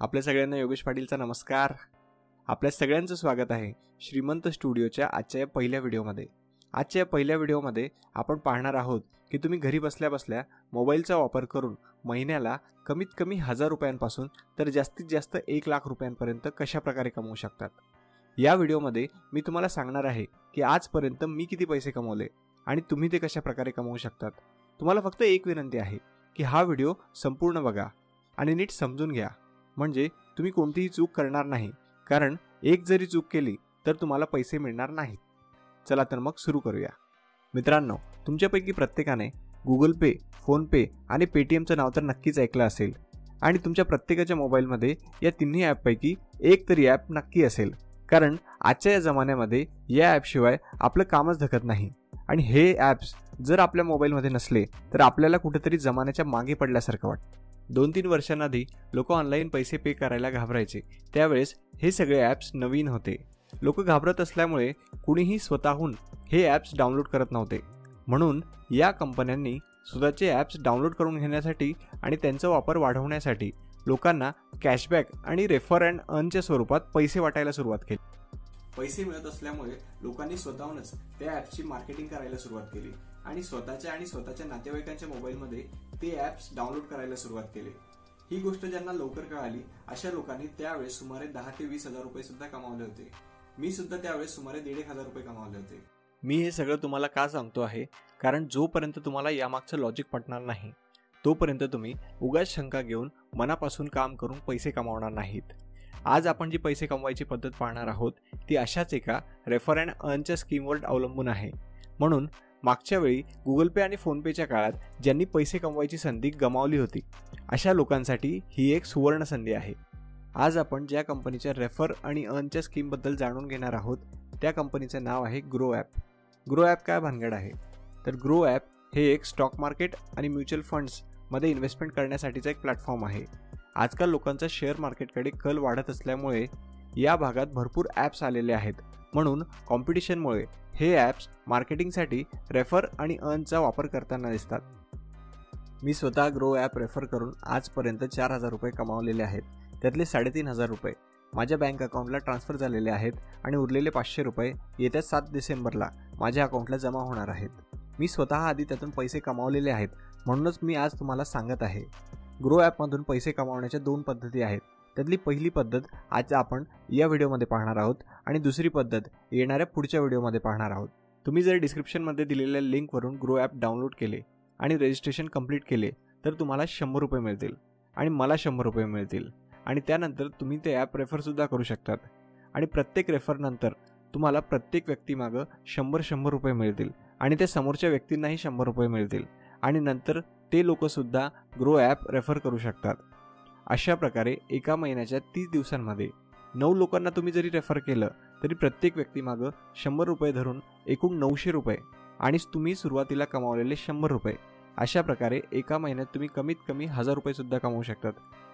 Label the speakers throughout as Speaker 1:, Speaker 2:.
Speaker 1: आपल्या सगळ्यांना योगेश पाटीलचा नमस्कार. आपल्या सगळ्यांचं स्वागत आहे श्रीमंत स्टुडिओच्या आजच्या या पहिल्या व्हिडिओमध्ये. आजच्या या पहिल्या व्हिडिओमध्ये आपण पाहणार आहोत की तुम्ही घरी बसल्या बसल्या मोबाईलचा वापर करून महिन्याला कमीत कमी हजार रुपयांपासून तर जास्तीत जास्त एक लाख रुपयांपर्यंत कशा प्रकारे कमवू शकतात? या व्हिडिओमध्ये मी तुम्हाला सांगणार आहे की आजपर्यंत मी किती पैसे कमवले आणि तुम्ही ते कशा प्रकारे कमवू शकतात. तुम्हाला फक्त एक विनंती आहे की हा व्हिडिओ संपूर्ण बघा आणि नीट समजून घ्या. म्हणजे तुम्ही कोणतीही चूक करणार नाही. कारण एक जरी चूक केली तर तुम्हाला पैसे मिळणार नाहीत. चला तर मग सुरू करूया. मित्रांनो तुमच्यापैकी प्रत्येकाने गुगल पे फोनपे आणि पेटीएमचं नाव तर नक्कीच ऐकलं असेल. आणि तुमच्या प्रत्येकाच्या मोबाईलमध्ये या तिन्ही ॲपपैकी एक तरी ॲप नक्की असेल. कारण आजच्या या जमान्यामध्ये या ॲपशिवाय आपलं कामच धकत नाही. आणि हे ॲप्स जर आपल्या मोबाईलमध्ये नसले तर आपल्याला कुठेतरी जमान्याच्या मागे पडल्यासारखं वाटतं. दोन तीन वर्षांआधी लोक ऑनलाईन पैसे पे करायला घाबरायचे. त्यावेळेस हे सगळे ॲप्स नवीन होते. लोक घाबरत असल्यामुळे कुणीही स्वतःहून हे ॲप्स डाउनलोड करत नव्हते. म्हणून या कंपन्यांनी स्वतःचे ॲप्स डाउनलोड करून घेण्यासाठी आणि त्यांचा वापर वाढवण्यासाठी लोकांना कॅशबॅक आणि रेफर अँड अर्नच्या स्वरूपात पैसे वाटायला सुरुवात केली. पैसे मिळत असल्यामुळे लोकांनी स्वतःहूनच त्या ॲपची मार्केटिंग करायला सुरुवात केली. आणि स्वतःच्या आणि स्वतःच्या नातेवाईकांच्या मोबाईलमध्ये ते ऍप्स डाउनलोड करायला सुरुवात केली. ही गोष्ट ज्यांना लवकर कळाली अशा लोकांनी त्यावेळेस सुमारे दहा ते वीस हजार रुपये सुद्धा कमावले होते. मी सुद्धा त्यावेळेस सुमारे दीड एक हजार रुपये कमावले होते. मी हे सगळं तुम्हाला का सांगतो आहे? कारण जोपर्यंत तुम्हाला यामागचं लॉजिक पटणार नाही तोपर्यंत तुम्ही उगाच शंका घेऊन मनापासून काम करून पैसे कमावणार नाहीत. आज आपण जी पैसे कमवायची पद्धत पाहणार आहोत ती अशाच एका रेफर अँड अर्नच्या स्कीमवर अवलंबून आहे. म्हणून मागच्या वेळी गुगल पे आणि फोनपेच्या काळात ज्यांनी पैसे कमवायची संधी गमावली होती अशा लोकांसाठी ही एक सुवर्ण संधी आहे. आज आपण ज्या कंपनीच्या रेफर आणि अर्नच्या स्कीमबद्दल जाणून घेणार आहोत त्या कंपनीचं नाव आहे ग्रो ॲप ग्रो ॲप काय भानगड आहे? तर ग्रो ॲप हे एक स्टॉक मार्केट आणि म्युच्युअल फंड्समध्ये इन्व्हेस्टमेंट करण्यासाठीचा एक प्लॅटफॉर्म आहे. आजकाल लोकांचा शेअर मार्केटकडे कल वाढत असल्यामुळे या भागात भरपूर ॲप्स आलेले आहेत. म्हणून कॉम्पिटिशनमुळे हे ॲप्स मार्केटिंगसाठी रेफर आणि अर्नचा वापर करताना दिसतात. मी स्वतः ग्रो ॲप रेफर करून आजपर्यंत चार हजार रुपये कमावलेले आहेत. त्यातले साडेतीन हजार रुपये माझ्या बँक अकाउंटला ट्रान्स्फर झालेले आहेत आणि उरलेले पाचशे रुपये येत्या सात डिसेंबरला माझ्या अकाउंटला जमा होणार आहेत. मी स्वतः आधी त्यातून पैसे कमावलेले आहेत म्हणूनच मी आज तुम्हाला सांगत आहे. ग्रो ॲपमधून पैसे कमावण्याच्या दोन पद्धती आहेत. त्यातली पहिली पद्धत आज आपण या व्हिडिओमध्ये पाहणार आहोत आणि दुसरी पद्धत येणाऱ्या पुढच्या व्हिडिओमध्ये पाहणार आहोत. तुम्ही जर डिस्क्रिप्शनमध्ये दिलेल्या लिंकवरून ग्रो ॲप डाउनलोड केले आणि रजिस्ट्रेशन कंप्लीट केले तर तुम्हाला शंभर रुपये मिळतील आणि मला शंभर रुपये मिळतील. आणि त्यानंतर तुम्ही ते ॲप रेफरसुद्धा करू शकतात. आणि प्रत्येक रेफरनंतर तुम्हाला प्रत्येक व्यक्तीमागं शंभर शंभर रुपये मिळतील आणि त्या समोरच्या व्यक्तींनाही शंभर रुपये मिळतील. आणि नंतर ते लोकंसुद्धा ग्रो ॲप रेफर करू शकतात. अशा प्रकारे एका महिन्याच्या तीस दिवसांमध्ये नऊ लोकांना तुम्ही जरी रेफर केलं तरी प्रत्येक व्यक्तीमागं शंभर रुपये धरून एकूण नऊशे रुपये आणि तुम्ही सुरुवातीला कमावलेले शंभर रुपये. अशा प्रकारे एका महिन्यात तुम्ही कमीत कमी हजार रुपयेसुद्धा कमावू शकतात.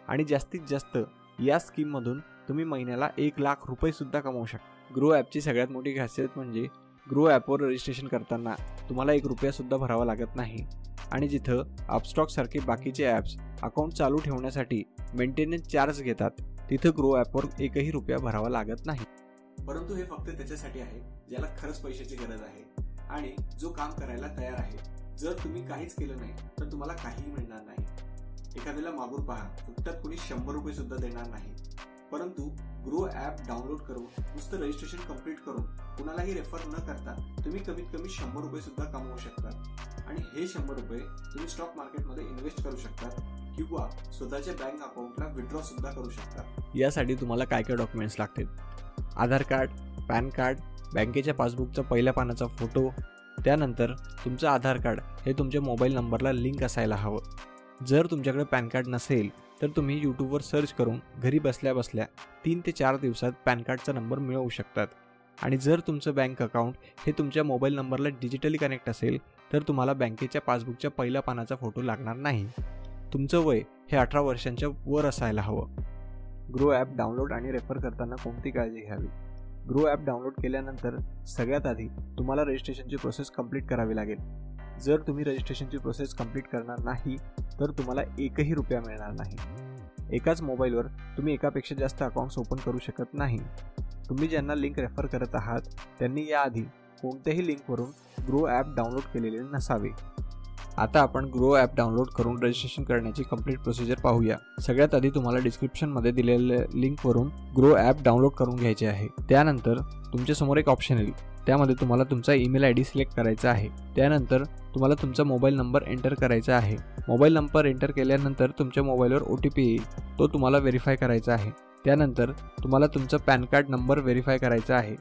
Speaker 1: आणि जास्तीत जास्त या स्कीममधून तुम्ही महिन्याला एक लाख रुपयेसुद्धा कमवू शकता ग्रो ॲपची सगळ्यात मोठी खासियत म्हणजे ग्रो ॲपवर रजिस्ट्रेशन करताना तुम्हाला एक रुपयासुद्धा भरावा लागत नाही. आणि जिथं अपस्टॉकसारखे बाकीचे ॲप्स अकाउंट चालू ठेवण्यासाठी मेंटेनन्स चार्ज घेतात तिथं ग्रो ॲपवर एकही रुपया भरावा लागत नाही. परंतु हे फक्त त्याच्यासाठी आहे ज्याला खरंच पैशाची गरज आहे आणि जो काम करायला तयार आहे. जर तुम्ही काहीच केलं नाही तर तुम्हाला काहीही मिळणार नाही. एखाद्याला मागून पहा फुकटात कुणी शंभर रुपये सुद्धा देणार नाही. परंतु ग्रो ॲप डाउनलोड करून नुसतं रजिस्ट्रेशन कंप्लीट करून कुणालाही रेफर न करता तुम्ही कमीत कमी शंभर रुपये सुद्धा कमवू शकता. आणि हे शंभर रुपये तुम्ही स्टॉक मार्केटमध्ये इन्व्हेस्ट करू शकता किंवा स्वतःच्या बँक अकाउंटला विड्रॉ सुद्धा करू शकता यासाठी तुम्हाला काय काय डॉक्युमेंट्स लागतील? आधार कार्ड पॅन कार्ड बँकेच्या पासबुकचा पहिल्या पानाचा फोटो त्यानंतर तुमचं आधार कार्ड हे तुमच्या मोबाईल नंबरला लिंक असायला हवं. जर तुमच्याकडे पॅन कार्ड नसेल तर तुम्ही यूट्यूबवर सर्च करून घरी बसल्या बसल्या तीन ते चार दिवसात पॅन कार्डचा नंबर मिळवू शकतात. आणि जर तुमचं बँक अकाउंट हे तुमच्या मोबाईल नंबरला डिजिटली कनेक्ट असेल तर तुम्हाला बँकेच्या पासबुकच्या पहिल्या पानाचा फोटो लागणार नाही. तुमचं वय हे अठरा वर्षांच्या वर असायला हवं. ग्रो ॲप डाउनलोड आणि रेफर करताना कोणती काळजी घ्यावी? ग्रो ॲप डाउनलोड केल्यानंतर सगळ्यात आधी तुम्हाला रजिस्ट्रेशनची प्रोसेस कंप्लीट करावी लागेल. जर तुम्ही रजिस्ट्रेशनची प्रोसेस कंप्लीट करणार नाही तर तुम्हाला एकही रुपया मिळणार नाही. एकाच मोबाईलवर तुम्ही एकापेक्षा जास्त अकाउंट्स ओपन करू शकत नाही. तुम्ही ज्यांना लिंक रेफर करत आहात त्यांनी याआधी कोणत्याही लिंकवरून ग्रो ॲप डाउनलोड केलेले नसावे. आता आपण ग्रो ॲप डाउनलोड करून रजिस्ट्रेशन करण्याची कंप्लीट प्रोसिजर पाहूया. सगळ्यात आधी तुम्हाला डिस्क्रिप्शनमध्ये दिलेल्या लिंकवरून ग्रो ॲप डाउनलोड करून घ्यायचे आहे. त्यानंतर तुमच्यासमोर एक ऑप्शन येईल. त्यामध्ये तुम्हाला तुमचा ईमेल आय डी सिलेक्ट करायचा आहे. त्यानंतर तुम्हाला तुमचा मोबाईल नंबर एंटर करायचा आहे. मोबाईल नंबर एंटर केल्यानंतर तुमच्या मोबाईलवर ओ टी पी येईल. तो तुम्हाला व्हेरीफाय करायचा आहे. त्यानंतर तुम्हाला तुमचं पॅन कार्ड नंबर व्हेरीफाय करायचा आहे.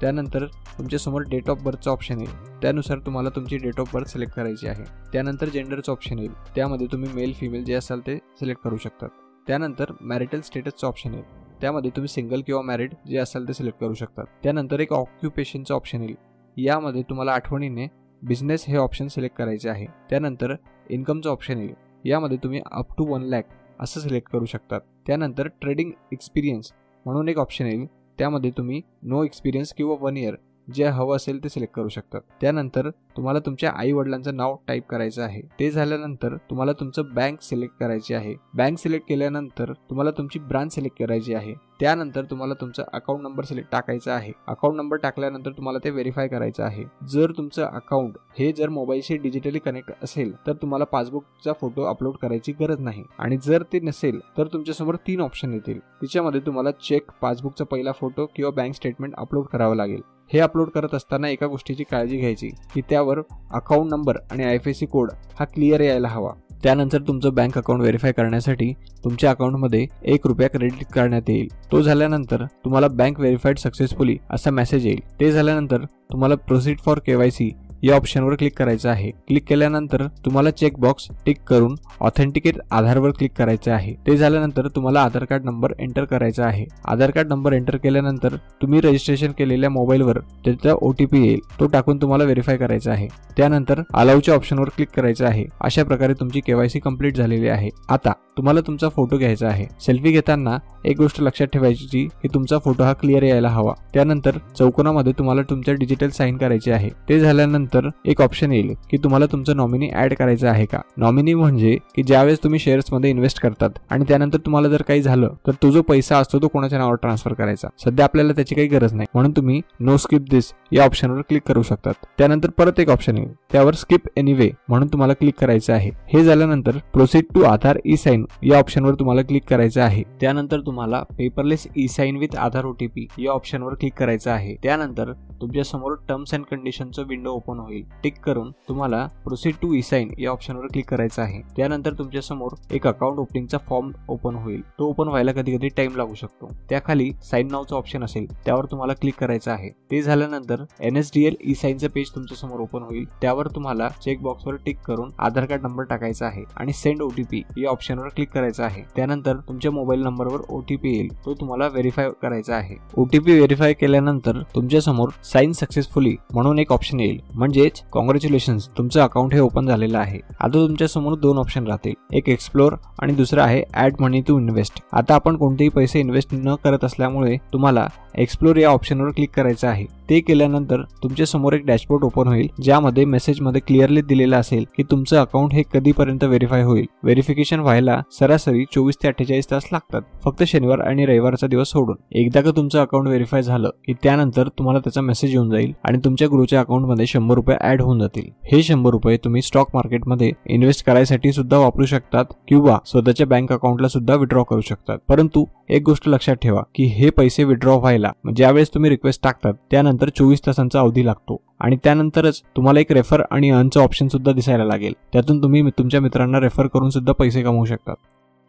Speaker 1: त्यानंतर तुमच्यासमोर डेट ऑफ बर्थचं ऑप्शन येईल. त्यानुसार तुम्हाला तुमची डेट ऑफ बर्थ सिलेक्ट करायची आहे. त्यानंतर जेंडरचं ऑप्शन येईल. त्यामध्ये तुम्ही मेल फिमेल जे असाल ते सिलेक्ट करू शकतात. त्यानंतर मॅरिटल स्टेटसचं ऑप्शन येईल. त्यामध्ये तुम्ही सिंगल किंवा मॅरिड जे असाल ते सिलेक्ट करू शकतात. त्यानंतर एक ऑक्युपेशनचं ऑप्शन येईल. यामध्ये तुम्हाला आठवणीने बिझनेस हे ऑप्शन सिलेक्ट करायचे आहे. त्यानंतर इन्कमचं ऑप्शन येईल. यामध्ये तुम्ही अप टू वन लॅक असं सिलेक्ट करू शकतात. त्यानंतर ट्रेडिंग एक्सपिरियन्स म्हणून एक ऑप्शन येईल. त्यामध्ये तुम्ही नो एक्सपिरियन्स किंवा वन इयर जे हवं असेल ते सिलेक्ट करू शकतात. त्यानंतर तुम्हाला तुमच्या आई वडिलांचं नाव टाईप करायचं आहे. ते झाल्यानंतर तुम्हाला तुमचं बँक सिलेक्ट करायची आहे. बँक सिलेक्ट केल्यानंतर तुम्हाला तुमची ब्रांच सिलेक्ट करायची आहे. त्यानंतर तुम्हाला तुमचा अकाउंट नंबर सिलेक्ट टाकायचा आहे. अकाउंट नंबर टाकल्यानंतर तुम्हाला ते व्हेरीफाय करायचं आहे. जर तुमचं अकाउंट हे जर मोबाईलशी डिजिटली कनेक्ट असेल तर तुम्हाला पासबुकचा फोटो अपलोड करायची गरज नाही. आणि जर ते नसेल तर तुमच्यासमोर तीन ऑप्शन येतील. तिच्यामध्ये तुम्हाला चेक पासबुकचा पहिला फोटो किंवा बँक स्टेटमेंट अपलोड करावं लागेल. हे अपलोड करत असताना एका गोष्टीची काळजी घ्यायची की त्यावर अकाउंट नंबर आणि आय एफ सी कोड हा क्लिअर यायला हवा. त्यानंतर तुमचं बँक अकाउंट व्हेरीफाय करण्यासाठी तुमच्या अकाउंटमध्ये एक रुपया क्रेडिट करण्यात येईल. तो झाल्यानंतर तुम्हाला बँक व्हेरीफाईड सक्सेसफुली असा मेसेज येईल. ते झाल्यानंतर तुम्हाला प्रोसीड फॉर केवायसी या ऑप्शनवर क्लिक करायचं आहे. क्लिक केल्यानंतर तुम्हाला चेक बॉक्स टिक करून ऑथेंटिकेट आधारवर क्लिक करायचं आहे. ते झाल्यानंतर तुम्हाला आधार कार्ड नंबर एंटर करायचा आहे. आधार कार्ड नंबर एंटर केल्यानंतर तुम्ही रजिस्ट्रेशन केलेल्या मोबाईलवर त्याचा ओ टी पी येईल. तो टाकून तुम्हाला व्हेरीफाय करायचा आहे. त्यानंतर अलाऊच्या ऑप्शनवर क्लिक करायचं आहे. अशा प्रकारे तुमची केवायसी कंप्लीट झालेली आहे. आता तुम्हाला तुमचा फोटो घ्यायचा आहे. सेल्फी घेताना एक गोष्ट लक्षात ठेवायची की तुमचा फोटो हा क्लिअर यायला हवा. त्यानंतर चौकोनामध्ये तुम्हाला तुमच्या डिजिटल साईन करायचे आहे. ते झाल्यानंतर एक ऑप्शन येईल की तुम्हाला तुमचं नॉमिनी ऍड करायचं आहे का? नॉमिनी म्हणजे की ज्यावेळेस तुम्ही शेअर्समध्ये इन्व्हेस्ट करतात आणि त्यानंतर तुम्हाला जर काही झालं तर तो जो पैसा असतो तो कोणाच्या नावावर ट्रान्सफर करायचा. सध्या आपल्याला त्याची काही गरज नाही. म्हणून तुम्ही नो स्किप दिस या ऑप्शनवर क्लिक करू शकतात. त्यानंतर परत एक ऑप्शन येईल. त्यावर स्किप एनिवे म्हणून तुम्हाला क्लिक करायचं आहे. हे झाल्यानंतर proceed to Aadhaar e sign या ऑप्शनवर तुम्हाला क्लिक करायचं आहे. त्यानंतर तुम्हाला paperless e sign with Aadhaar OTP या ऑप्शनवर क्लिक करायचं आहे. त्यानंतर तुमच्यासमोर टर्म्स अँड कंडिशनचं विंडो ओपन होईल. टिक करून तुम्हाला प्रोसीड टू ई साईन या ऑप्शनवर क्लिक करायचं आहे. त्यानंतर तुमच्यासमोर एक अकाउंट ओपनिंगचा फॉर्म ओपन होईल. तो ओपन व्हायला कधी कधी टाइम लागू शकतो. त्याखाली साईन नावचं ऑप्शन असेल. त्यावर तुम्हाला क्लिक करायचं आहे. ते झाल्यानंतर N S D L e साईनचं page तुमच्यासमोर ओपन होईल. त्यावर तुम्हाला चेक बॉक्सवर टिक करून आधार कार्ड नंबर टाकायचा आहे. आणि सेंड ओटीपी या ऑप्शनवर क्लिक करायचं आहे. त्यानंतर तुमच्या मोबाईल नंबरवर ओटीपी येईल. तो तुम्हाला व्हेरीफाय करायचा आहे. ओटीपी व्हेरीफाय केल्यानंतर तुमच्यासमोर साईन सक्सेसफुली म्हणून एक ऑप्शन येईल. म्हणजेच कॉंग्रॅच्युलेशन तुमचं अकाउंट हे ओपन झालेलं आहे. आता तुमच्यासमोर दोन ऑप्शन राहतील. एक एक्सप्लोर आणि दुसरं आहे ऍड मनी टू इन्व्हेस्ट आता आपण कोणतेही पैसे इन्व्हेस्ट न करत असल्यामुळे तुम्हाला एक्सप्लोर या ऑप्शनवर क्लिक करायचं आहे. ते केल्यानंतर तुमच्यासमोर एक डॅशबोर्ड ओपन होईल ज्यामध्ये मेसेजमध्ये क्लिअरली दिलेलं असेल की तुमचं अकाउंट हे कधीपर्यंत व्हेरीफाय होईल. व्हेरिफिकेशन व्हायला सरासरी चोवीस ते अठ्ठेचाळीस तास लागतात. फक्त शनिवार आणि रविवारचा दिवस सोडून. एकदा का तुमचं अकाउंट व्हेरीफाय झालं की त्यानंतर तुम्हाला त्याचा मेसेज येऊन जाईल आणि तुमच्या ग्रुपच्या अकाउंटमध्ये शंभर रुपये ऍड होऊन जातील. हे शंभर रुपये तुम्ही स्टॉक मार्केटमध्ये इन्व्हेस्ट करायसाठी सुद्धा वापरू शकतात किंवा स्वतःच्या बँक अकाउंटला सुद्धा विड्रॉ करू शकतात. परंतु एक गोष्ट लक्षात ठेवा की हे पैसे विड्रॉ व्हायला म्हणजे ज्यावेळेस तुम्ही रिक्वेस्ट टाकतात त्यानंतर चोवीस तासांचा अवधी लागतो. आणि त्यानंतरच तुम्हाला एक रेफर आणि अर्नचं ऑप्शन सुद्धा दिसायला लागेल. त्यातून तुम्ही तुमच्या मित्रांना रेफर करून सुद्धा पैसे कमवू शकता.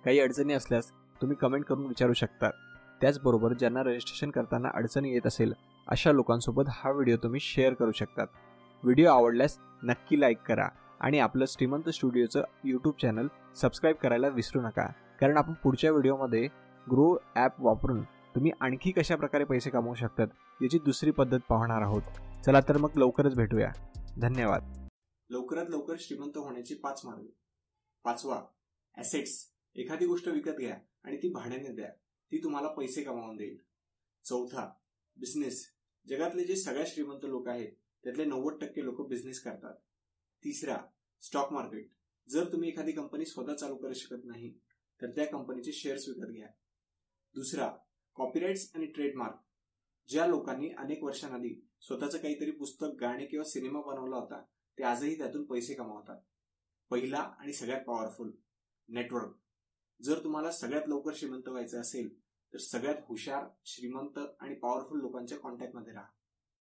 Speaker 1: काही अडचणी असल्यास तुम्ही कमेंट करून विचारू शकता. त्याचबरोबर ज्यांना रजिस्ट्रेशन करताना अडचणी येत असेल अशा लोकांसोबत हा व्हिडिओ तुम्ही शेअर करू शकतात व्हिडिओ आवडल्यास नक्की लाईक करा आणि आपलं श्रीमंत स्टुडिओचं यूट्यूब चॅनल सबस्क्राईब करायला विसरू नका. कारण आपण पुढच्या व्हिडिओमध्ये ग्रो ॲप वापरून तुम्ही आणखी कशा प्रकारे पैसे कमवू शकतात याची दुसरी पद्धत पाहणार आहोत. चला तर मग लवकरच भेटूया. धन्यवाद. लवकरात लवकर श्रीमंत होण्याचे पाच मार्ग. पाचवा ॲसेट्स एखादी गोष्ट विकत घ्या आणि ती भाड्याने द्या. ती तुम्हाला पैसे कमावून देईल. चौथा बिझनेस जगातले जे सगळ्यात श्रीमंत लोक आहेत त्यातले नव्वद टक्के लोक बिझनेस करतात. तिसरा स्टॉक मार्केट जर तुम्ही एखादी कंपनी स्वतः चालू करू शकत नाही तर त्या कंपनीचे शेअर्स विकत घ्या. दुसरा कॉपीराइट्स आणि ट्रेडमार्क ज्या लोकांनी अनेक वर्षांआधी स्वतःचं काहीतरी पुस्तक गाणे किंवा सिनेमा बनवला होता ते आजही त्यातून पैसे कमावतात. पहिला आणि सगळ्यात पॉवरफुल नेटवर्क जर तुम्हाला सगळ्यात लवकर श्रीमंत व्हायचं असेल तर सगळ्यात हुशार श्रीमंत आणि पॉवरफुल लोकांच्या कॉन्टॅक्टमध्ये राहा.